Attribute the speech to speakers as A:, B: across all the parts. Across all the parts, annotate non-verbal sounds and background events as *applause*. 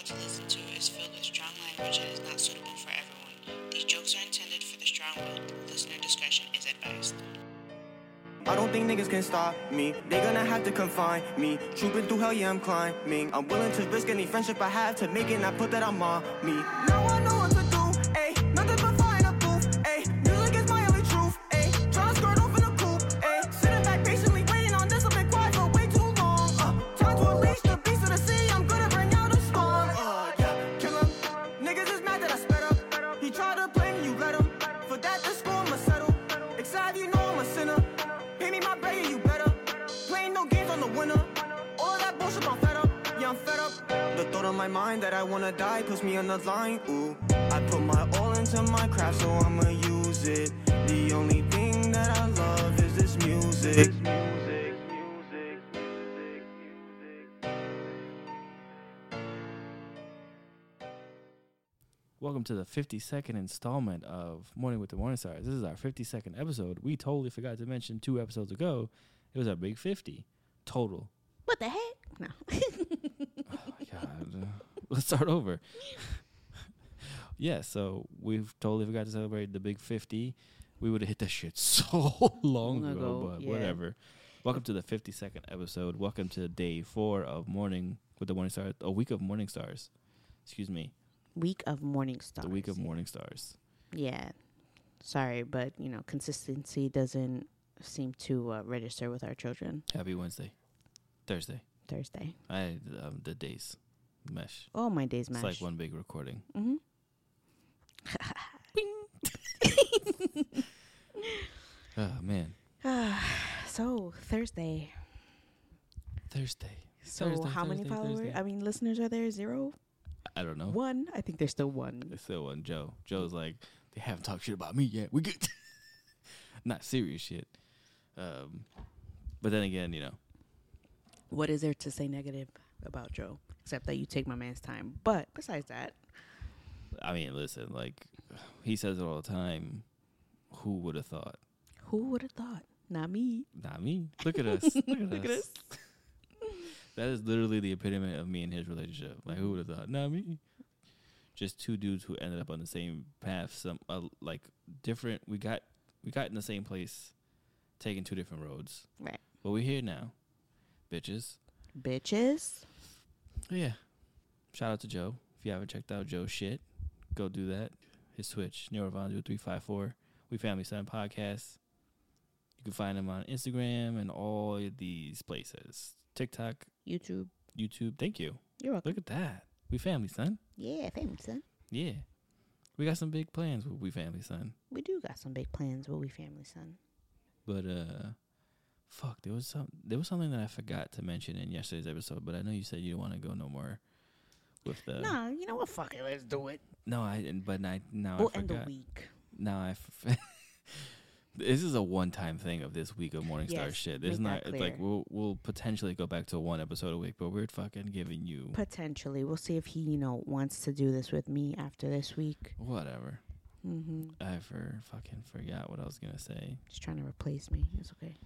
A: about to listen to is filled with strong language and is not suitable for everyone. These jokes are intended for the strong-willed. Listener discretion is advised.
B: I don't think niggas can stop me. They gonna have to confine me. Trooping through hell, yeah, I'm climbing. I'm willing to risk any friendship I have to make it, and I put that on my me. Now mind that I wanna die puts me on the line. Ooh, I put my all into my craft, so I'ma use it. The only thing that I love is this music. music, music, music, music.
C: Welcome to the 52nd installment of Morning with the Morning Stars. This is our 52nd episode. We totally forgot to mention two episodes ago. It was our big 50 total.
D: What the heck? No. *laughs*
C: Oh my God. *laughs* Let's start over. *laughs* yeah, so we've totally forgot to celebrate the big 50. We would have hit that shit *laughs* so long ago,
D: ago,
C: but
D: yeah.
C: whatever. Welcome to the 52nd episode. Welcome to day four of Morning with the Morning Stars, a week of Morning Stars. Excuse me,
D: week of morning stars.
C: the week of
D: yeah.
C: Morning Stars.
D: Yeah. Sorry, but you know, consistency doesn't seem to uh, register with our children.
C: Happy Wednesday. Thursday.
D: Thursday.
C: I um, the days mesh.
D: Oh, my days
C: mesh.
D: It's
C: like one big recording.
D: Mm-hmm. *laughs*
C: Oh man, *sighs*
D: so Thursday.
C: Thursday.
D: So
C: Thursday,
D: how many
C: Thursday,
D: followers?
C: Thursday.
D: I mean, listeners are there? Zero,
C: I don't know.
D: one. I think there's still one.
C: There's still one Joe. Joe's like, they haven't talked shit about me yet. We good. *laughs* Not serious shit. Um, but then again, you know,
D: What is there to say negative about Joe except that you take my man's time? But besides that,
C: I mean, listen, like he says it all the time. Who would have thought?
D: who would have thought? Not me.
C: Not me. Look at us. *laughs* Look at
D: Look at
C: us. *laughs* that is literally the epitome of me and his relationship. Like, who would have thought? Not me. Just two dudes who ended up on the same path. Some uh, like different. We got we got in the same place, taking two different roads.
D: Right.
C: But we're here now, bitches.
D: Bitches.
C: Yeah. Shout out to Joe. If you haven't checked out Joe's shit, go do that. His Twitch, Neurovondu three five four. We Family Son Podcast. You can find him on Instagram and all of these places. TikTok,
D: YouTube.
C: YouTube. Thank you.
D: You're welcome.
C: Look at that. We Family Son.
D: Yeah, family son.
C: Yeah. We got some big plans with We Family Son.
D: We do got some big plans with we family son.
C: But uh fuck, there was some there was something that I forgot to mention in yesterday's episode, but I know you said you don't want to go no more with the
D: No, you know what? Fuck it, let's do it.
C: No, I didn't. But I now
D: we'll
C: I
D: end the week.
C: Now I. F- *laughs* this is a one-time thing of this week of Morningstar
D: Yes,
C: shit. There's not it's like we'll we'll potentially go back to one episode a week, but we're fucking giving you
D: Potentially, we'll see if he, you know, wants to do this with me after this week.
C: whatever.
D: Mm-hmm.
C: I for fucking forgot what I was gonna say.
D: Just trying to replace me. It's okay.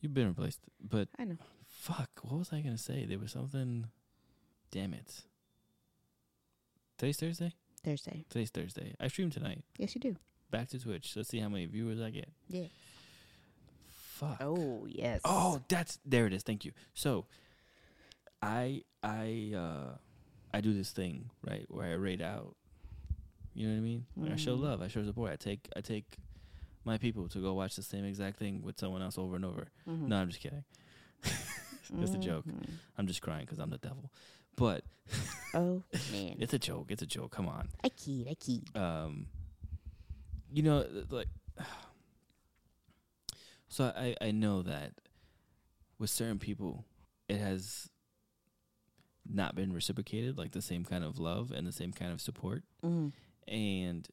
C: You've been replaced, but
D: I know.
C: fuck, what was I gonna say? There was something. Damn it. Today's Thursday.
D: Thursday.
C: Today's Thursday. I stream tonight.
D: Yes, you do.
C: Back to Twitch. Let's see how many viewers I get.
D: Yeah.
C: Fuck.
D: Oh yes.
C: Oh, that's there it is. Thank you. So, I I uh I do this thing right where I rate out. You know what I mean? Like I show
D: Mhm.
C: love. I show support. I take I take my people to go watch the same exact thing with someone else over and over.
D: Mhm.
C: No, I'm just kidding. *laughs* It's a joke. I'm just crying because I'm the devil. But *laughs*
D: Oh man.
C: it's a joke. It's a joke. Come on.
D: I keyed. I keyed.
C: um you know like *sighs* so i i know that with certain people it has not been reciprocated like the same kind of love and the same kind of support
D: Mm.
C: and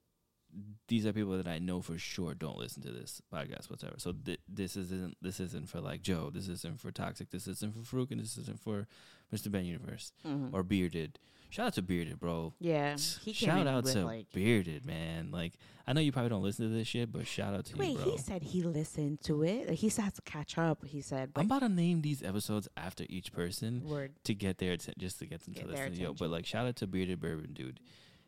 C: these are people that I know for sure don't listen to this podcast whatsoever. So th- this isn't this isn't for like Joe. This isn't for Toxic. This isn't for Farouk, and this isn't for Mr. Ben Universe
D: Mhm.
C: or Bearded. Shout out to Bearded, bro.
D: yeah, he came
C: shout out to
D: like.
C: Bearded, man. Like I know you probably don't listen to this shit, but shout out to
D: Wait,
C: you, bro.
D: he said he listened to it. He has to catch up. He said, but
C: I'm about to name these episodes after each person
D: word.
C: to get their atten- just to get them
D: Get
C: to listen. Yo, but like shout out to Bearded Bourbon Dude.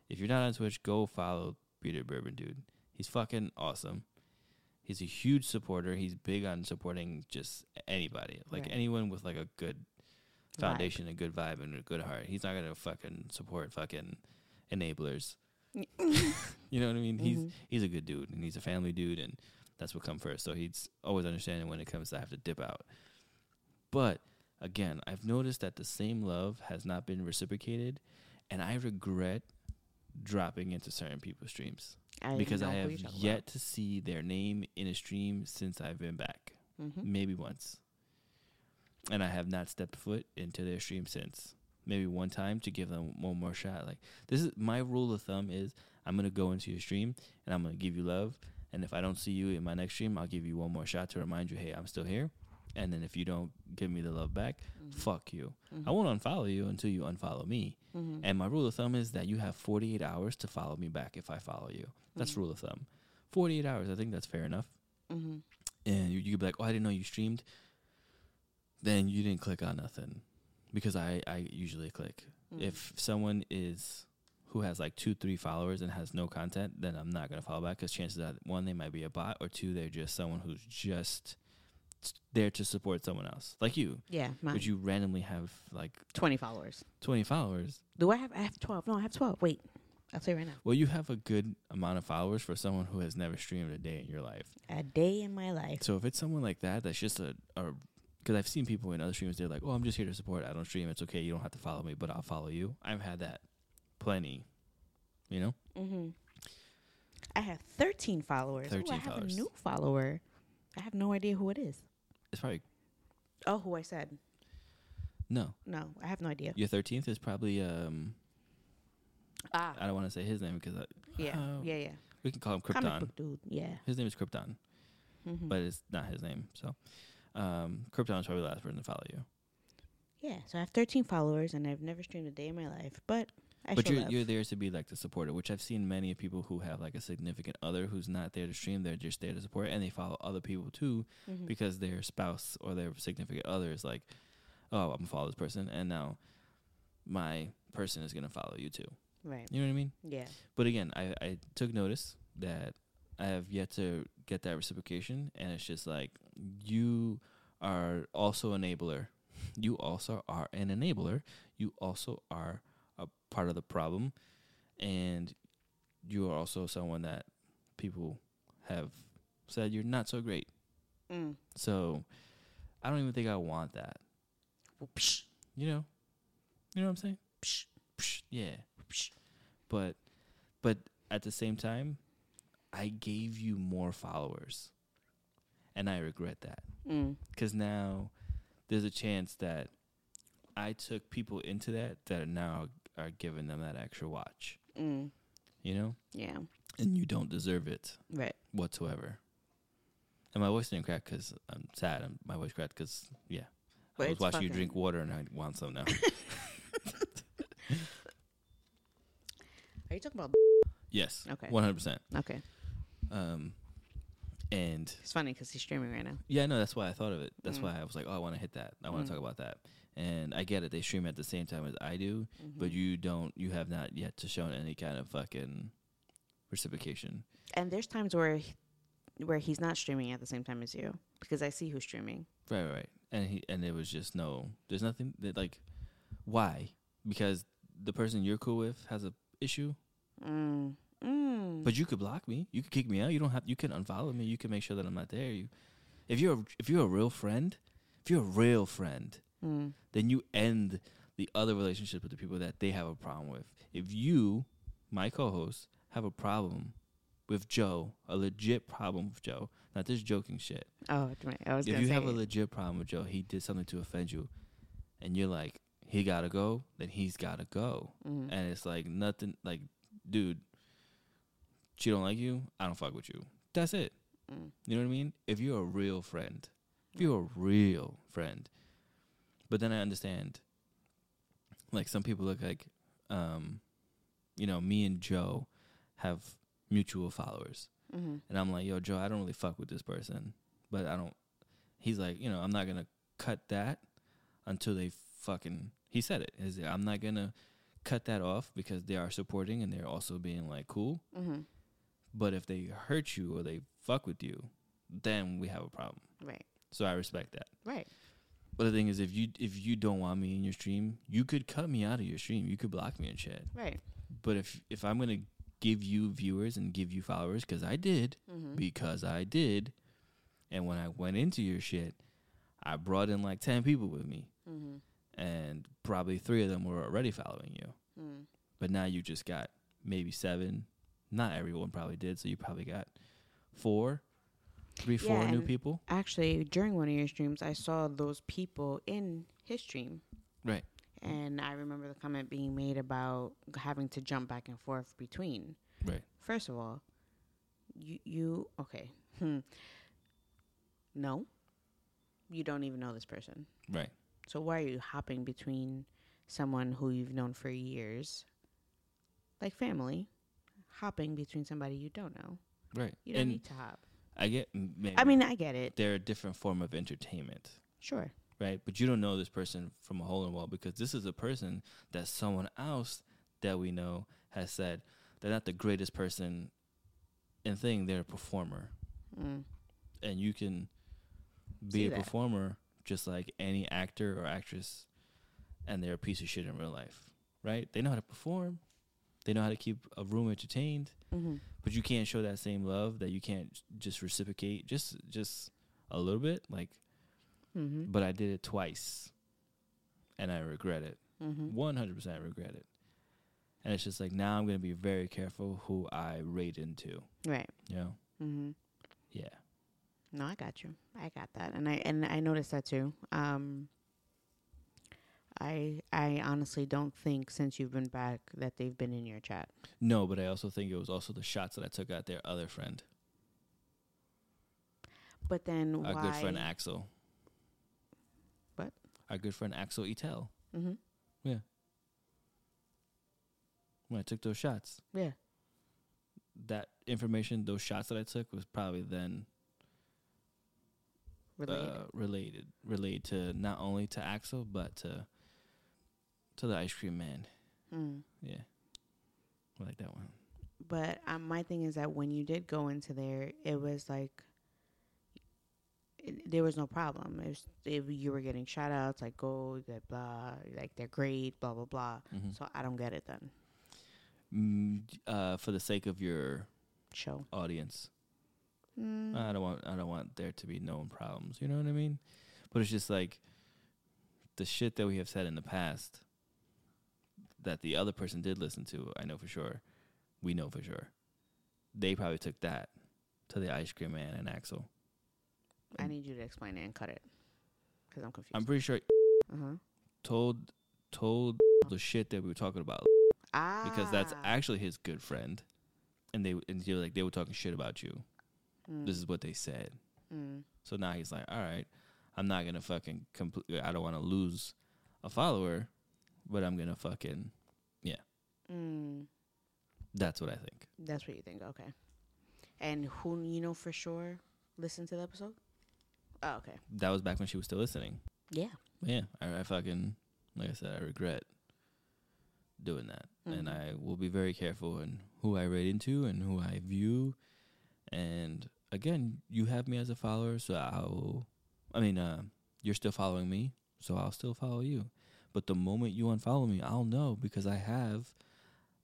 C: If you're not on Twitch, go follow Bearded Bourbon Dude. He's fucking awesome. He's a huge supporter. He's big on supporting just anybody, like
D: Right.
C: anyone with like a good
D: Vibe.
C: foundation, a good vibe, and a good heart. He's not gonna fucking support fucking enablers. *laughs* *laughs* you know what I mean? He's
D: Mhm.
C: he's a good dude, and he's a family dude, and that's what comes first. So he's always understanding when it comes to have to dip out. But again, I've noticed that the same love has not been reciprocated, and I regret dropping into certain people's streams
D: I
C: because I have yet to see their name in a stream since I've been back,
D: about. Mhm.
C: maybe once, and I have not stepped foot into their stream since. Maybe one time to give them one more shot. Like this is my rule of thumb is I'm gonna go into your stream and I'm gonna give you love, and if I don't see you in my next stream, I'll give you one more shot to remind you, hey, I'm still here. And then if you don't give me the love back, fuck you. I won't unfollow you until you unfollow me.
D: Mhm.
C: And my rule of thumb is that you have 48 hours to follow me back if I follow you. That's rule of thumb. 48 hours. I think that's fair enough.
D: Mhm.
C: And you, you could be like, oh, I didn't know you streamed. Then you didn't click on nothing because I, I usually click.
D: Mm.
C: If someone is who has like two, three followers and has no content, then I'm not going to follow back because chances are, one, they might be a bot, or two, they're just someone who's just there to support someone else. Like you.
D: Yeah, mine.
C: But you randomly have like
D: 20 followers.
C: 20 followers.
D: Do I have? I have 12. No, I have 12. Wait, I'll tell you right now.
C: Well, you have a good amount of followers for someone who has never streamed a day in your life.
D: A day in my life.
C: So if it's someone like that, that's just a, a because I've seen people in other streams, they're like, "Oh, I'm just here to support. I don't stream. It's okay. You don't have to follow me, but I'll follow you." I've had that plenty. You know,
D: Mm-hmm. I have 13 followers. Ooh,
C: 13
D: I have a new follower. I have no idea who it is.
C: It's probably
D: Oh, who I said.
C: no.
D: No, I have no idea.
C: Your thirteenth is probably um.
D: Ah,
C: I don't want to say his name because I,
D: yeah,
C: uh,
D: yeah, yeah.
C: we can call him
D: Comic
C: Krypton.
D: book dude. Yeah.
C: His name is Krypton,
D: Mhm.
C: but it's not his name. So, um, Krypton is probably the last person to follow you.
D: yeah. So I have 13 followers, and I've never streamed a day in my life. But I
C: but you're you're there to be like the supporter, which I've seen many people who have like a significant other who's not there to stream. They're just there to support, and they follow other people too
D: Mhm.
C: because their spouse or their significant other is like, oh, I'm gonna follow this person, and now my person is gonna follow you too.
D: right.
C: You know what I mean?
D: Yeah.
C: But again, I I took notice that I have yet to get that reciprocation, and it's just like you are also enabler. *laughs* You also are an enabler. You also are a part of the problem, and you are also someone that people have said you're not so great.
D: Mm.
C: So I don't even think I want that.
D: Well, psh,
C: You know, you know what I'm saying?
D: psh,
C: Psh, yeah. But but at the same time, I gave you more followers. And I regret that
D: Mm.
C: cuz now there's a chance that I took people into that that are now are giving them that extra watch,
D: Mm.
C: you know?
D: Yeah.
C: And you don't deserve it
D: Right.
C: whatsoever. And my voice didn't crack cuz I'm sad. I'm, my voice cracked cuz yeah.
D: But
C: I was watching you drink water and I want some now. *laughs*
D: Are you talking about? *laughs*
C: yes.
D: Okay.
C: 100%.
D: Okay.
C: Um and
D: It's funny because he's streaming right now.
C: Yeah, no, that's why I thought of it. That's
D: Mm.
C: why I was like, oh, I want to hit that. I want
D: Mm.
C: to talk about that. And I get it. They stream at the same time as I do,
D: Mm-hmm.
C: but you don't. You have not yet to shown any kind of fucking reciprocation.
D: And there's times where he- where he's not streaming at the same time as you because I see who's streaming.
C: Right, right, right. And he and it was just no. There's nothing that like. Why? Because the person you're cool with has a issue,
D: Mm. Mm.
C: but you could block me. You could kick me out. You don't have. You can unfollow me. You can make sure that I'm not there. You, if you're a, if you're a real friend, if you're a real friend,
D: Mm.
C: then you end the other relationship with the people that they have a problem with. If you, my co-host, have a problem with Joe, a legit problem with Joe, not this joking shit.
D: Oh, right. I was
C: If you have a legit problem with Joe, he did something to offend you, and you're like, he gotta go, then he's gotta go,
D: Mhm.
C: and it's like nothing. Like, dude, she don't like you, I don't fuck with you. That's it.
D: Mm.
C: You know what I mean? If you're a real friend, if you're a real friend, but then I understand, like some people look like, um, you know, me and Joe have mutual followers,
D: Mm-hmm.
C: and I'm like, yo, Joe, I don't really fuck with this person, but I don't. He's like, you know, I'm not gonna cut that until they fucking. He said it. Like, I'm not gonna cut that off because they are supporting and they're also being like cool.
D: Mm-hmm.
C: But if they hurt you or they fuck with you, then we have a problem.
D: Right.
C: So I respect that.
D: Right.
C: But the thing is, if you if you don't want me in your stream, you could cut me out of your stream. You could block me and shit.
D: Right.
C: But if if I'm gonna give you viewers and give you followers, because I did,
D: Mm-hmm.
C: because I did, and when I went into your shit, I brought in like ten people with me,
D: mm-hmm.
C: and probably three of them were already following you.
D: Mm.
C: But now you just got maybe seven. Not everyone probably did, so you probably got four, three, four
D: Yeah,
C: new people.
D: Actually, during one of your streams, I saw those people in his stream.
C: Right.
D: And I remember the comment being made about having to jump back and forth between.
C: Right.
D: First of all, you you okay? Hmm. No, you don't even know this person.
C: Right.
D: So why are you hopping between someone who you've known for years, like family, hopping between somebody you don't know?
C: Right.
D: You don't
C: and
D: need to hop.
C: I get. Maybe
D: I mean, I get it.
C: they're a different form of entertainment.
D: Sure.
C: right? But you don't know this person from a hole in the wall because this is a person that someone else that we know has said they're not the greatest person and thing. They're a performer,
D: Mm.
C: and you can be
D: See
C: a
D: that.
C: performer just like any actor or actress, and they're a piece of shit in real life, right? They know how to perform. They know how to keep a room entertained,
D: Mm-hmm.
C: but you can't show that same love that you can't just reciprocate just just a little bit like
D: Mm-hmm.
C: but I did it twice, and I regret it.
D: Mm-hmm.
C: One hundred percent regret it. And it's just like now I'm gonna be very careful who I raid into.
D: Right.
C: You know?
D: Mm-hmm.
C: Yeah.
D: No, I got you. I got that, and I and I noticed that too. Um, I I honestly don't think since you've been back that they've been in your chat.
C: No, but I also think it was also the shots that I took at their other friend,
D: But then
C: our good friend Axel.
D: What?
C: Our good friend Axel Etel.
D: mm-hmm. Yeah.
C: When I took those shots,
D: Yeah.
C: that information, those shots that I took, was probably then
D: Related.
C: uh, related, related to not only to Axel but to to the ice cream man.
D: mm.
C: Yeah, I like that one.
D: But um, my thing is that when you did go into there, it was like it, there was no problem. Was, it, you were getting shout outs like go that blah like they're great blah blah blah.
C: Mhm.
D: So I don't get it then.
C: Mm, uh, for the sake of your
D: Show.
C: audience,
D: Mm.
C: I don't want I don't want there to be known problems. You know what I mean? But it's just like the shit that we have said in the past that the other person did listen to. I know for sure. We know for sure. They probably took that to the ice cream man and Axel.
D: I need you to explain it and cut it because I'm confused.
C: I'm pretty sure
D: uh huh.
C: told told the shit that we were talking about
D: Ah.
C: because that's actually his good friend, and they and they were like they were talking shit about you.
D: Mm.
C: This is what they said.
D: Mm.
C: So now he's like, all right, I'm not gonna fucking complete. I don't want to lose a follower, but I'm gonna fucking. Yeah.
D: Mm.
C: That's what I think.
D: That's what you think. Okay. And who you know for sure listened to the episode? Oh, okay.
C: That was back when she was still listening.
D: Yeah.
C: Yeah, I, I fucking like I said, I regret doing that, and
D: Mhm.
C: I will be very careful in who I raid into and who I view. And again, you have me as a follower, so I'll. I mean, uh, you're still following me, so I'll still follow you. But the moment you unfollow me, I'll know because I have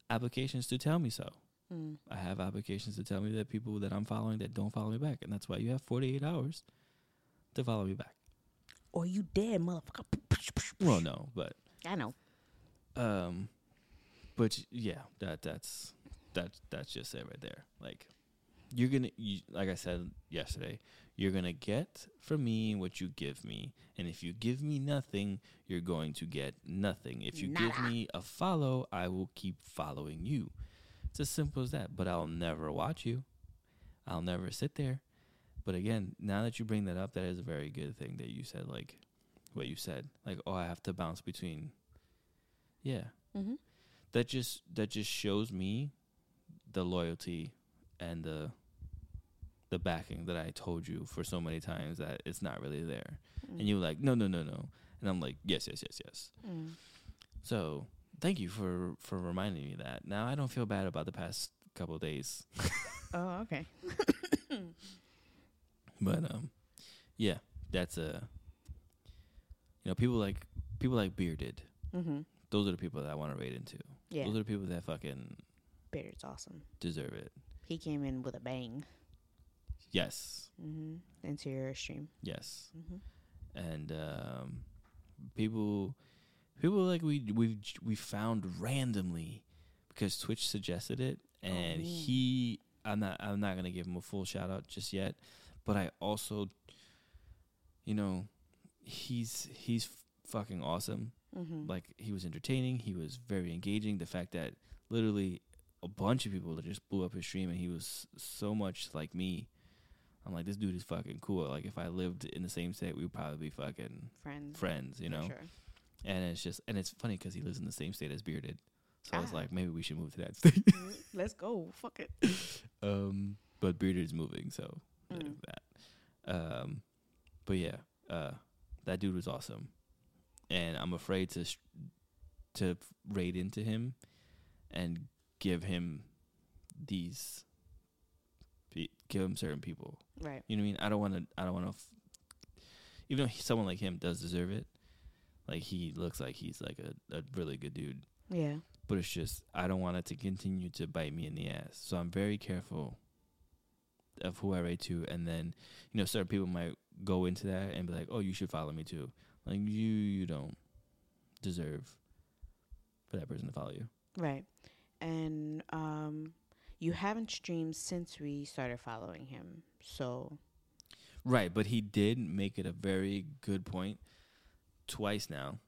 C: applications to tell me so.
D: Mm.
C: I have applications to tell me that people that I'm following that don't follow me back, and that's why you have 48 hours to follow me back.
D: Or you dead, motherfucker.
C: Well, no, but
D: I know.
C: um, but yeah, that that's that's that's just it right there. Like you're gonna, you, like I said yesterday, you're gonna get from me what you give me, and if you give me nothing, you're going to get nothing. If you give me a follow, I will keep following you. It's as simple as that. But I'll never watch you. I'll never sit there. But again, now that you bring that up, that is a very good thing that you said. Like what you said, like oh, I have to bounce between. Yeah,
D: Mm-hmm.
C: that just that just shows me the loyalty and the the backing that I told you for so many times that it's not really there.
D: Mm.
C: And you're like, no, no, no, no. And I'm like, yes, yes, yes, yes.
D: Mm.
C: So thank you for for reminding me that. Now I don't feel bad about the past couple of days,
D: Oh, okay. *laughs*
C: but um, yeah, that's a. You know, people like people like bearded.
D: Mm-hmm.
C: Those are the people that I want to raid into.
D: Yeah,
C: Those are the people that fucking
D: Beard's awesome.
C: deserve it.
D: He came in with a bang.
C: Yes,
D: Mm-hmm. Into your stream.
C: yes.
D: Mm-hmm.
C: and um, people people like we we we found randomly because Twitch suggested it, and
D: man.
C: he I'm not I'm not gonna give him a full shout out just yet, but I also, you know, he's he's fucking awesome.
D: Mm-hmm.
C: Like he was entertaining, he was very engaging. The fact that literally a bunch of people that just blew up his stream, and he was so much like me. I'm like, this dude is fucking cool. Like, if I lived in the same state, we would probably be fucking
D: Friends.
C: friends, you know.
D: Sure.
C: And it's just, and it's funny because he lives in the same state as Bearded. So I was
D: Ah.
C: like, maybe we should move to that *laughs* state.
D: Mm, Let's go. Fuck it. *laughs*
C: um, but Bearded is moving, so
D: Mm.
C: that. Um, but yeah, uh, that dude was awesome, and I'm afraid to sh- to raid into him and give him these, give him certain people.
D: Right.
C: You know what I mean? I don't want to. I don't want to. F- even though he, someone like him does deserve it, like he looks like he's like a, a really good dude.
D: Yeah.
C: But it's just I don't want it to continue to bite me in the ass. So I'm very careful of who I raid to, and then you know certain people might go into that and be like, "Oh, you should follow me too." Like you, you don't deserve for that person to follow you.
D: Right. And um, you haven't streamed since we started following him. So
C: Right, but he did make it a very good point twice now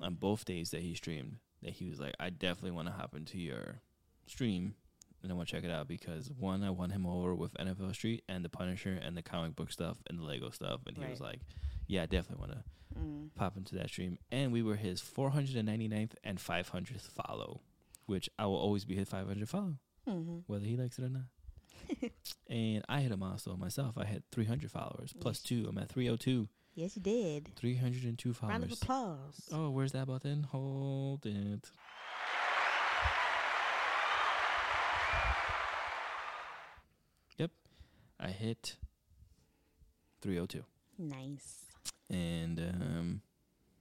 C: on both days that he streamed that he was like, I definitely want to hop into your stream and I want to check it out because one, I won him over with NFL Street and the Punisher and the comic book stuff and the Lego stuff. And he was
D: Right.
C: like, Yeah, I definitely want to
D: mm,
C: pop into that stream. And we were his 499th and 500th follow, which I will always be his 500 follow,
D: hmm
C: whether he likes it or not. *laughs* and I hit a milestone myself. I had 300 followers plus
D: Yes.
C: two. I'm at 302.
D: yes, you did.
C: 302 followers.
D: Round of applause.
C: Oh, where's that button? Hold it. Yep. I hit 302.
D: Nice.
C: And um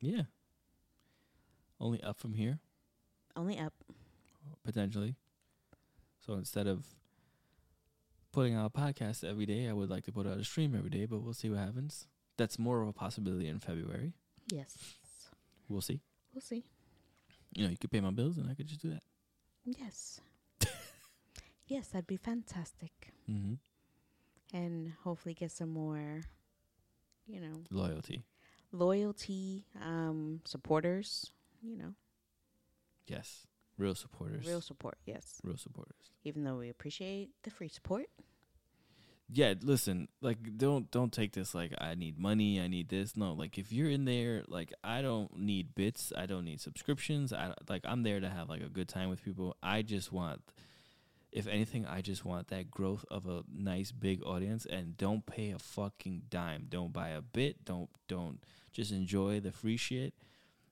C: yeah. Only up from here
D: Only up.
C: potentially. So instead of putting out a podcast every day, I would like to put out a stream every day, but we'll see what happens. That's more of a possibility in February.
D: Yes.
C: We'll see.
D: We'll see.
C: You know, you could pay my bills and I could just do that.
D: Yes. *laughs* yes, that'd be fantastic.
C: Mm-hmm.
D: And hopefully get some more, you know,
C: Loyalty.
D: loyalty, um, supporters, you know,
C: Yes. Real supporters.
D: real support. Yes.
C: Real supporters.
D: Even though we appreciate the free support.
C: Yeah, listen, like don't don't take this like I need money, I need this. No, like if you're in there, like I don't need bits, I don't need subscriptions. I like I'm there to have like a good time with people. I just want if anything, I just want that growth of a nice big audience and don't pay a fucking dime. Don't buy a bit, don't don't just enjoy the free shit.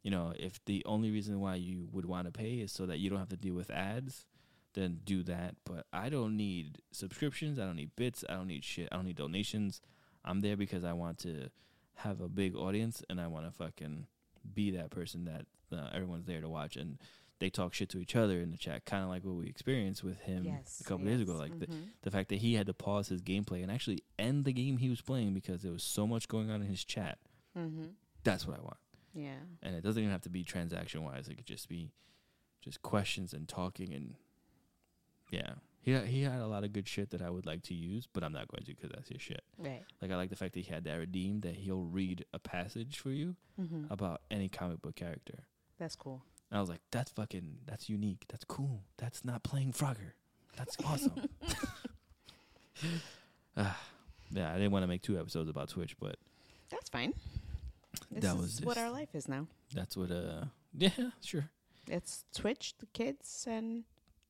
C: You know, if the only reason why you would want to pay is so that you don't have to deal with ads, then do that. But I don't need subscriptions. I don't need bits. I don't need shit. I don't need donations. I'm there because I want to have a big audience and I want to fucking be that person that uh, everyone's there to watch and they talk shit to each other in the chat, kind of like what we experienced with him
D: yes.
C: a couple days ago. Like the,
D: mhm.
C: the fact that he had to pause his gameplay and actually end the game he was playing because there was so much going on in his chat.
D: Mhm.
C: That's what I want.
D: Yeah.
C: And it doesn't even have to be transaction wise. It could just be just questions and talking and yeah. He had, he had a lot of good shit that I would like to use, but I'm not going to because that's his shit.
D: Right.
C: Like I like the fact that he had that redeemed that he'll read a passage for you
D: Mm-hmm.
C: about any comic book character.
D: That's cool.
C: And I was like, that's fucking that's unique. That's cool. That's not playing Frogger. That's awesome. *laughs* *sighs* Ah, yeah, I didn't want to make two episodes about Twitch, but
D: That's fine. This
C: That
D: is
C: was
D: what our life is now.
C: that's what. Uh, yeah, *laughs* sure.
D: It's Twitch, the kids, and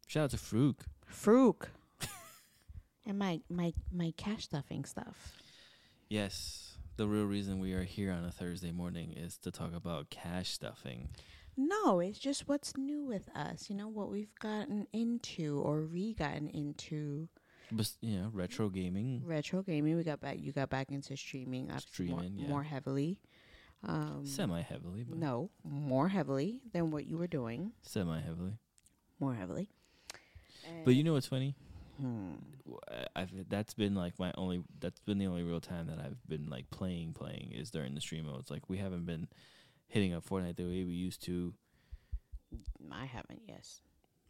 C: Shout out to Frug.
D: Fruke. *laughs* and my my my cash stuffing stuff.
C: Yes, the real reason we are here on a Thursday morning is to talk about cash stuffing.
D: No, it's just what's new with us. You know what we've gotten into or re gotten into
C: But you know, retro gaming.
D: retro gaming. We got back. You got back into streaming. up more,
C: yeah.
D: more heavily. Um,
C: Semi heavily, but
D: no, more heavily than what you were doing.
C: semi heavily.
D: More heavily.
C: But you know what's funny?
D: Hmm.
C: I've that's been like my only that's been the only real time that I've been like playing playing is during the stream modes. Like we haven't been hitting up Fortnite the way we used to.
D: I haven't. Yes.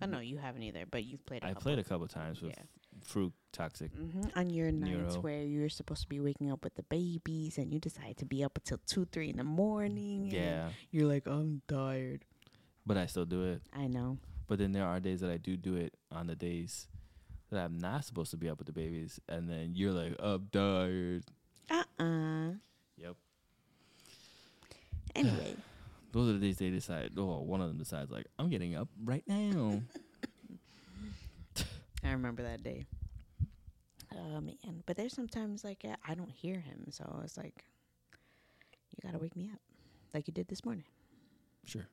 D: I know you haven't either, but you've played. I
C: I played a couple times with Fruit Toxic.
D: Mm-hmm. On your nights where you're supposed to be waking up with the babies and you decide to be up until two, three in the morning. and
C: Yeah,
D: You're like, I'm tired.
C: but I still do it.
D: I know.
C: But then there are days that I do do it on the days that I'm not supposed to be up with the babies, and then you're like, I'm tired.
D: Uh uh
C: Yep.
D: Anyway, *sighs*
C: Those are the days they decide. Oh, one of them decides like, I'm getting up right now. *laughs*
D: I remember that day. Oh man, but there's sometimes like I don't hear him, so it's like you gotta wake me up, like you did this morning.
C: sure.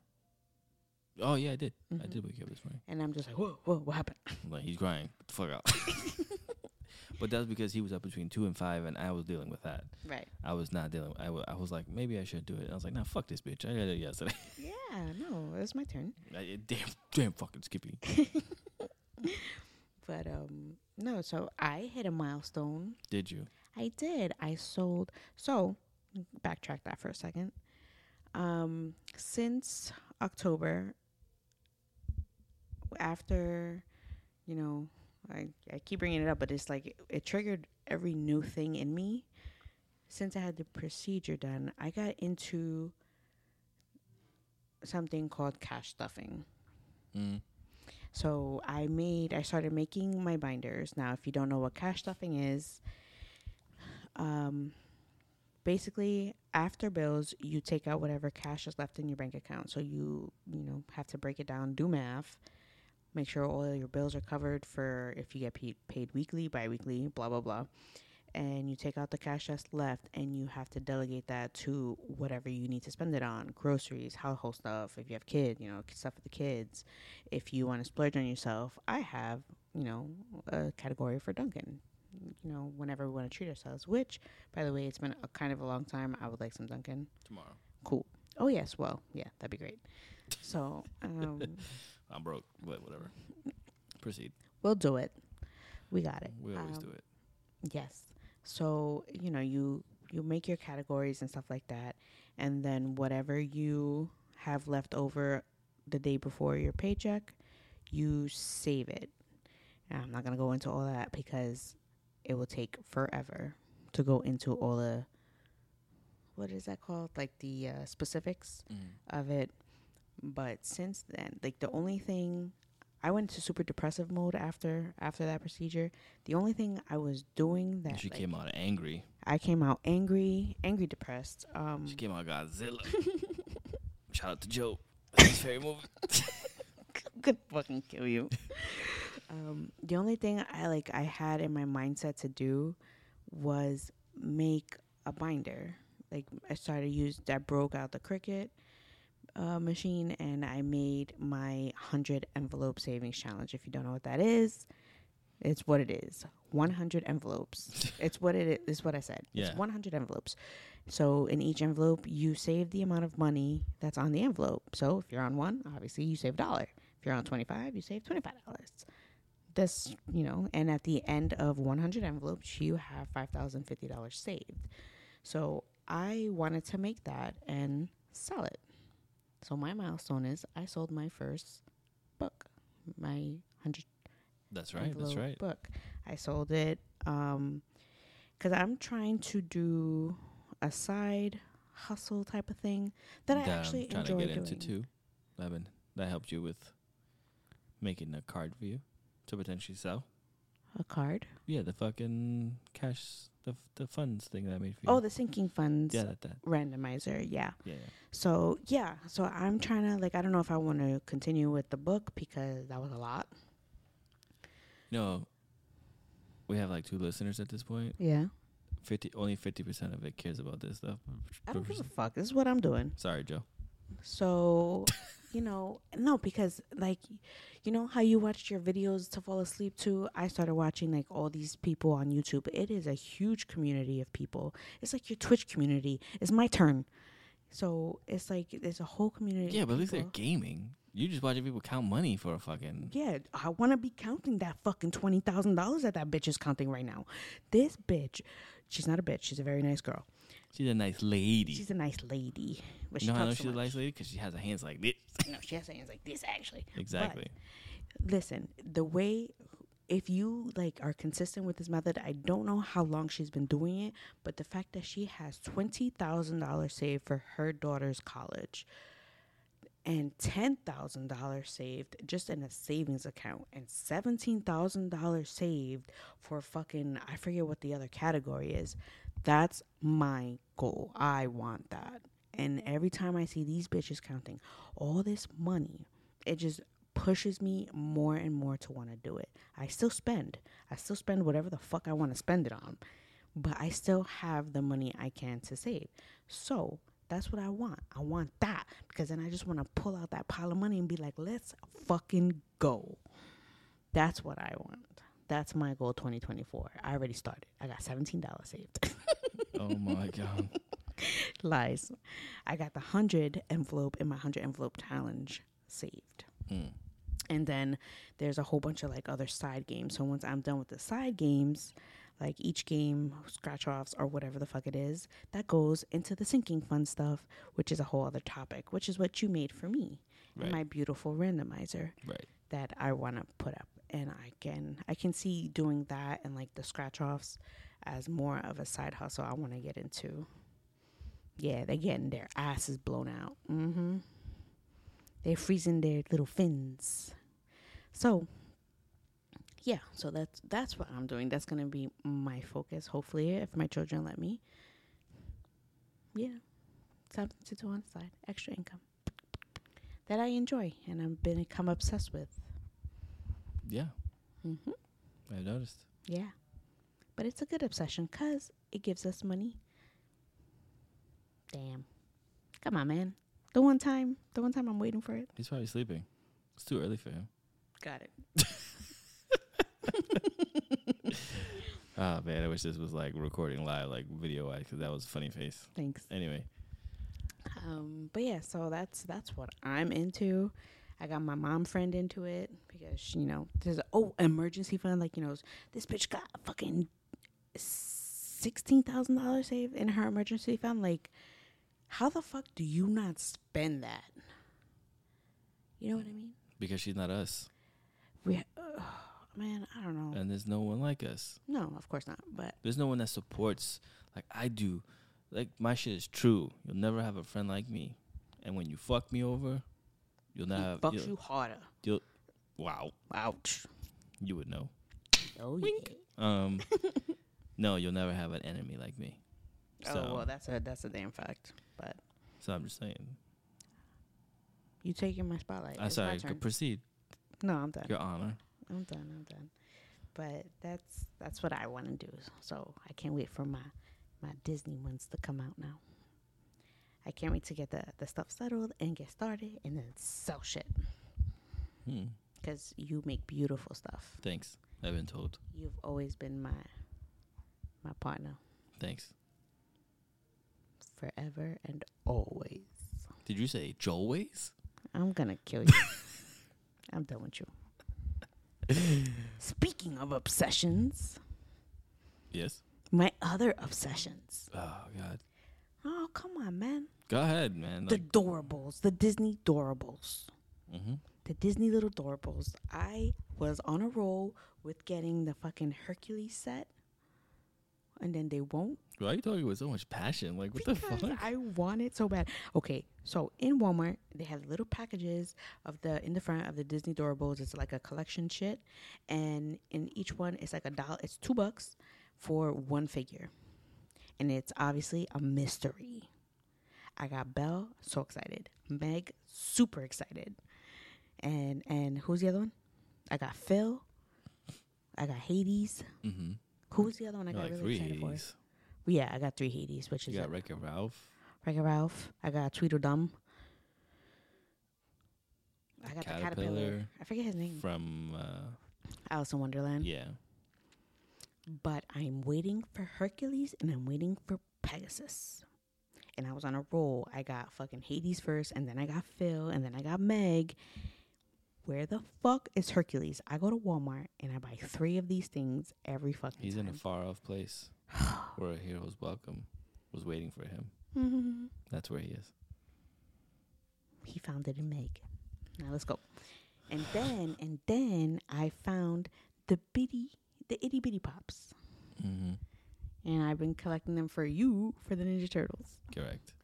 C: Oh yeah, I did. I
D: Mhm.
C: did wake you up this morning.
D: And I'm just like, whoa, whoa, what happened? *laughs*
C: Like he's crying. Get the fuck out. *laughs* but that's because he was up between two and five, and I was dealing with that.
D: Right.
C: I was not dealing. I I was like, maybe I should do it. And I was like, nah, fuck this bitch. I got it yesterday. *laughs*
D: Yeah, no, it's my turn.
C: I- damn, damn, fucking Skippy.
D: But um, no, so I hit a milestone
C: Did you?
D: I did. I sold. So, backtrack that for a second. Um, since October, after, you know, I I keep bringing it up, but it's like it, it triggered every new thing in me. Since I had the procedure done, I got into something called cash stuffing.
C: Mm.
D: So I made, I started making my binders. Now, if you don't know what cash stuffing is, um, basically after bills, you take out whatever cash is left in your bank account. So you, you know, have to break it down, do math, make sure all your bills are covered for if you get paid, paid weekly, biweekly, blah blah blah. And you take out the cash that's left, and you have to delegate that to whatever you need to spend it on: groceries, household stuff. If you have kids, you know, stuff for the kids if you want to splurge on yourself, I have, you know, a category for Dunkin'. You know, whenever we want to treat ourselves, which, by the way, it's been a kind of a long time. I would like some Dunkin'.
C: Tomorrow.
D: Cool. Oh, yes. Well, yeah, that'd be great. So, um, *laughs*
C: I'm broke, but whatever. *laughs* Proceed.
D: we'll do it. We got it.
C: We always
D: Um,
C: do it.
D: Yes. So, you know, you you make your categories and stuff like that and then whatever you have left over the day before your paycheck, you save it. And I'm not going to go into all that because it will take forever to go into all the what is that called? Like the uh, specifics
C: Mm.
D: of it. But since then, like the only thing I went into super depressive mode after after that procedure. The only thing I was doing that
C: she
D: like,
C: came out angry.
D: I came out angry, angry depressed. Um
C: She came out Godzilla. *laughs* Shout out to Joe. Favorite movie. *laughs*
D: could fucking kill you. *laughs* um, the only thing I like I had in my mindset to do was make a binder. Like I started use I broke out the Cricut uh, machine and I made my hundred envelope savings challenge. If you don't know what that is, it's what it is. One hundred envelopes. *laughs* it's what it is. Is what I said.
C: Yeah.
D: It's one hundred envelopes. So in each envelope, you save the amount of money that's on the envelope. So if you're on one, obviously you save a dollar. If you're on 25, you save $25. This, you know, and at the end of 100 envelopes, you have $5,050 saved. So I wanted to make that and sell it. So my milestone is I sold my first book, my 100
C: That's right. That's right.
D: book. I sold it um cuz I'm trying to do a side hustle type of thing that I actually
C: I'm trying
D: enjoy
C: to get
D: doing.
C: into too. That been that helped you with making a card for you to potentially sell.
D: A card?
C: Yeah, the fucking cash, the the funds thing that I made for you.
D: Oh, the sinking funds
C: yeah, that that.
D: randomizer. Yeah.
C: Yeah, yeah.
D: So yeah, so I'm trying to like I don't know if I want to continue with the book because that was a lot.
C: No, we have like two listeners at this point.
D: Yeah.
C: Fifty, only fifty percent of it cares about this stuff.
D: I don't give a fuck. This is what I'm doing.
C: Sorry, Joe.
D: So, *laughs* you know, no, because like, you know how you watched your videos to fall asleep to? I started watching like all these people on YouTube. It is a huge community of people. It's like your Twitch community. It's my turn. So it's like there's a whole community.
C: Yeah, but at least they're gaming. You just watching people count money for a fucking.
D: Yeah, I want to be counting that fucking twenty thousand dollars that that bitch is counting right now. This bitch, she's not a bitch. She's a very nice girl.
C: She's a nice lady.
D: She's a nice lady. But
C: you
D: she
C: know how I know
D: so
C: she's a nice lady because she has her hands like this.
D: No, she has hands like this actually.
C: exactly.
D: listen the way if you like are consistent with this method i don't know how long she's been doing it but the fact that she has $20000 saved for her daughter's college and $10,000 saved just in a savings account and $17,000 saved for fucking I forget what the other category is. That's my goal. I want that. And every time I see these bitches counting all this money, it just pushes me more and more to want to do it. I still spend. I still spend whatever the fuck I want to spend it on. But I still have the money I can to save. So that's what I want. I want that because then I just want to pull out that pile of money and be like, let's fucking go. That's what I want. That's my goal 2024. I already started. I got $17 saved. *laughs*
C: oh my god. *laughs*
D: Lies. I got the 100 envelope in my 100 envelope challenge saved.
C: Mm.
D: And then there's a whole bunch of like other side games. So once I'm done with the side games, like each game, scratch offs, or whatever the fuck it is, that goes into the sinking fund stuff, which is a whole other topic, which is what you made for me
C: Right.
D: and my beautiful randomizer
C: Right.
D: that I want to put up. And I can I can see doing that and like the scratch offs as more of a side hustle I want to get into. Yeah, they're getting their asses blown out. Mm-hmm. They're freezing their little fins. So yeah, so that's that's what I'm doing. That's gonna be my focus. Hopefully, if my children let me. Yeah, something to do on the side, extra income that I enjoy and I've been become obsessed with.
C: Yeah,
D: Mm-hmm.
C: I noticed.
D: Yeah, but it's a good obsession because it gives us money. Damn, come on, man. The one time, the one time I'm waiting for it.
C: He's probably sleeping. It's too early for him.
D: Got it. *laughs*
C: Ah man, I wish this was like recording live, like video wise, because that was a funny face.
D: Thanks.
C: Anyway,
D: Um, but yeah, so that's that's what I'm into. I got my mom friend into it because you know there's a oh emergency fund like you know this bitch got fucking sixteen thousand dollars saved in her emergency fund. Like, how the fuck do you not spend that? You know what I mean?
C: because she's not us,
D: We, uh, man, I don't know.
C: and there's no one like us.
D: no, of course not. But
C: There's no one that supports like I do. Like my shit is true. You'll never have a friend like me, and when you fuck me over, you'll not have.
D: fucks
C: you'll-
D: you harder.
C: You'll, wow,
D: Ouch.
C: you would know.
D: Oh
C: Wink.
D: yeah.
C: Um, *laughs* no, you'll never have an enemy like me. So,
D: oh well, that's a that's a damn fact. But
C: so I'm just saying.
D: you taking my spotlight.
C: I'm sorry. Proceed,
D: No, I'm done.
C: Your Honor.
D: I'm done. I'm done. But that's that's what I want to do. So I can't wait for my my Disney ones to come out now. I can't wait to get the the stuff settled and get started and then sell shit
C: Hmm.
D: because you make beautiful stuff.
C: Thanks. I've been told.
D: You've always been my my partner
C: Thanks.
D: Forever and always.
C: Did you say Joelways?
D: I'm gonna kill you. *laughs* I'm done with you. *laughs* Speaking of obsessions,
C: Yes.
D: my other obsessions.
C: Oh God.
D: Oh, come on, man.
C: Go ahead, man.
D: The
C: Like,
D: Doorables, the Disney Doorables,
C: hmm
D: the Disney little Doorables. I was on a roll with getting the fucking Hercules set. And then they won't
C: Why are you talking with so much passion? Like, what the
D: because
C: fuck?
D: I want it so bad. Okay, so in Walmart they have little packages of the in the front of the Disney Doorables. It's like a collection shit, and in each one it's like a dollar. It's two bucks for one figure, and it's obviously a mystery. I got Belle so excited, Meg super excited, and and who's the other one? I got Phil. I got Hades.
C: mm-hmm.
D: Who's the other one I got
C: like
D: really
C: three
D: excited for?
C: Hades.
D: Yeah, I got three Hades, which is
C: You
D: a-
C: got Wreck and Ralph.
D: Wreck-It Ralph. I got Tweedledum. I got the caterpillar.
C: Caterpillar
D: I forget his name.
C: from uh,
D: Alice in Wonderland.
C: yeah.
D: But I'm waiting for Hercules and I'm waiting for Pegasus. And I was on a roll. I got fucking Hades first, and then I got Phil, and then I got Meg. Where the fuck is Hercules? I go to Walmart and I buy three of these things every fucking
C: He's in a far off place *sighs* where a hero's welcome was waiting for him. *laughs* That's where he is.
D: he found it in Meg. Now let's go. And then *sighs* and then I found the bitty the itty bitty pops.
C: Mm-hmm.
D: And I've been collecting them for you for the Ninja Turtles.
C: Correct.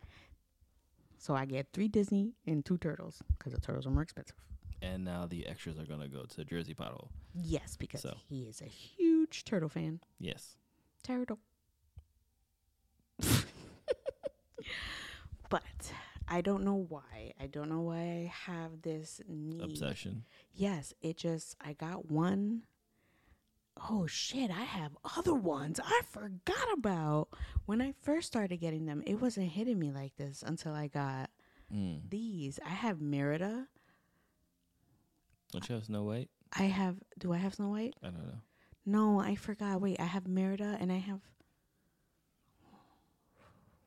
D: So I get three Disney and two turtles because the turtles are more expensive.
C: And now the extras are gonna go to Jersey Pothole.
D: Yes, because
C: So.
D: he is a huge turtle fan.
C: Yes.
D: Turtle. *laughs* but I don't know why. I don't know why I have this need.
C: Obsession.
D: Yes, it just I got one. Oh shit, I have other ones I forgot about. When I first started getting them, it wasn't hitting me like this until I got
C: Mm.
D: these. I have Merida.
C: Don't you have Snow White?
D: I have do I have Snow White?
C: I don't know.
D: No, I forgot. Wait, I have Merida and I have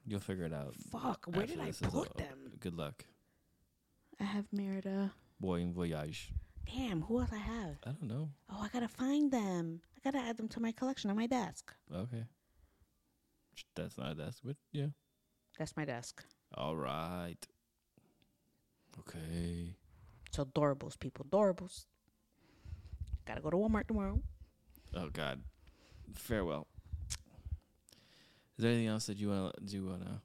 C: You'll figure it out.
D: fuck, where
C: after
D: did I put
C: o-
D: them?
C: Good luck.
D: I have Merida.
C: Bon voyage.
D: Damn, who else I have?
C: I don't know.
D: Oh, I gotta find them. I gotta add them to my collection on my desk.
C: Okay. That's not that's but yeah.
D: That's my desk.
C: All right. Okay.
D: So Doorables, people, Doorables. Gotta go to Walmart tomorrow.
C: Oh God. Farewell. Is there anything else that you wanna do? Wanna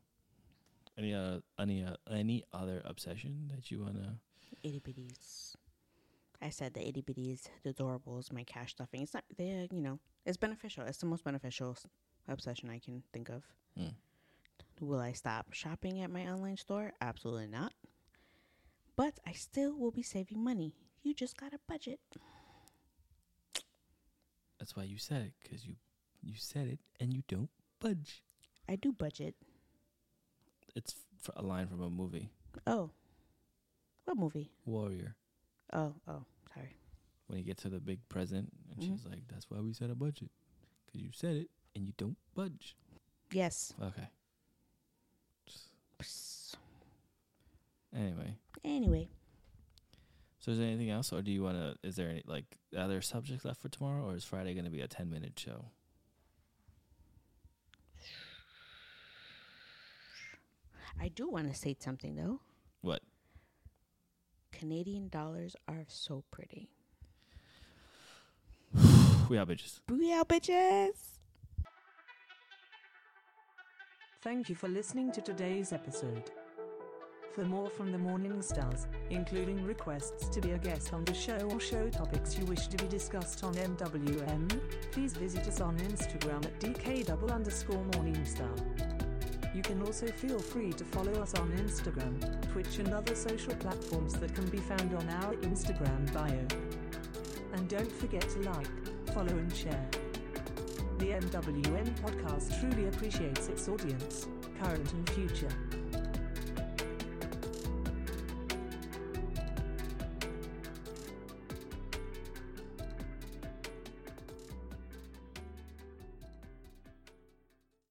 C: any uh any uh, any other obsession that you wanna?
D: Itty bitties. I said the itty bitties, the adorables, my cash stuffing. It's not, they, you know, it's beneficial. It's the most beneficial obsession I can think of.
C: Hmm.
D: Will I stop shopping at my online store? Absolutely not. But I still will be saving money. You just got a budget.
C: That's why you said it because you you said it and you don't budge.
D: I do budget.
C: It's f- a line from a movie,
D: Oh. What movie?
C: Warrior.
D: Oh, oh, sorry.
C: When you get to the big present, and
D: Mhm.
C: she's like, "That's why we set a budget, because you said it and you don't budge."
D: Yes.
C: Okay. Anyway,
D: Anyway,
C: so is there anything else, or do you want to? Is there any like other subjects left for tomorrow, or is Friday going to be a ten minute show?
D: I do want to say something though.
C: What?
D: Canadian dollars are so pretty. *sighs*
C: We are bitches.
D: Booyah, bitches!
E: Thank you for listening to today's episode. For more from the Morningstars, including requests to be a guest on the show or show topics you wish to be discussed on MWM, please visit us on Instagram at DK underscore Morningstar. You can also feel free to follow us on Instagram, Twitch, and other social platforms that can be found on our Instagram bio. And don't forget to like, follow, and share. The MWM podcast truly appreciates its audience, current and future.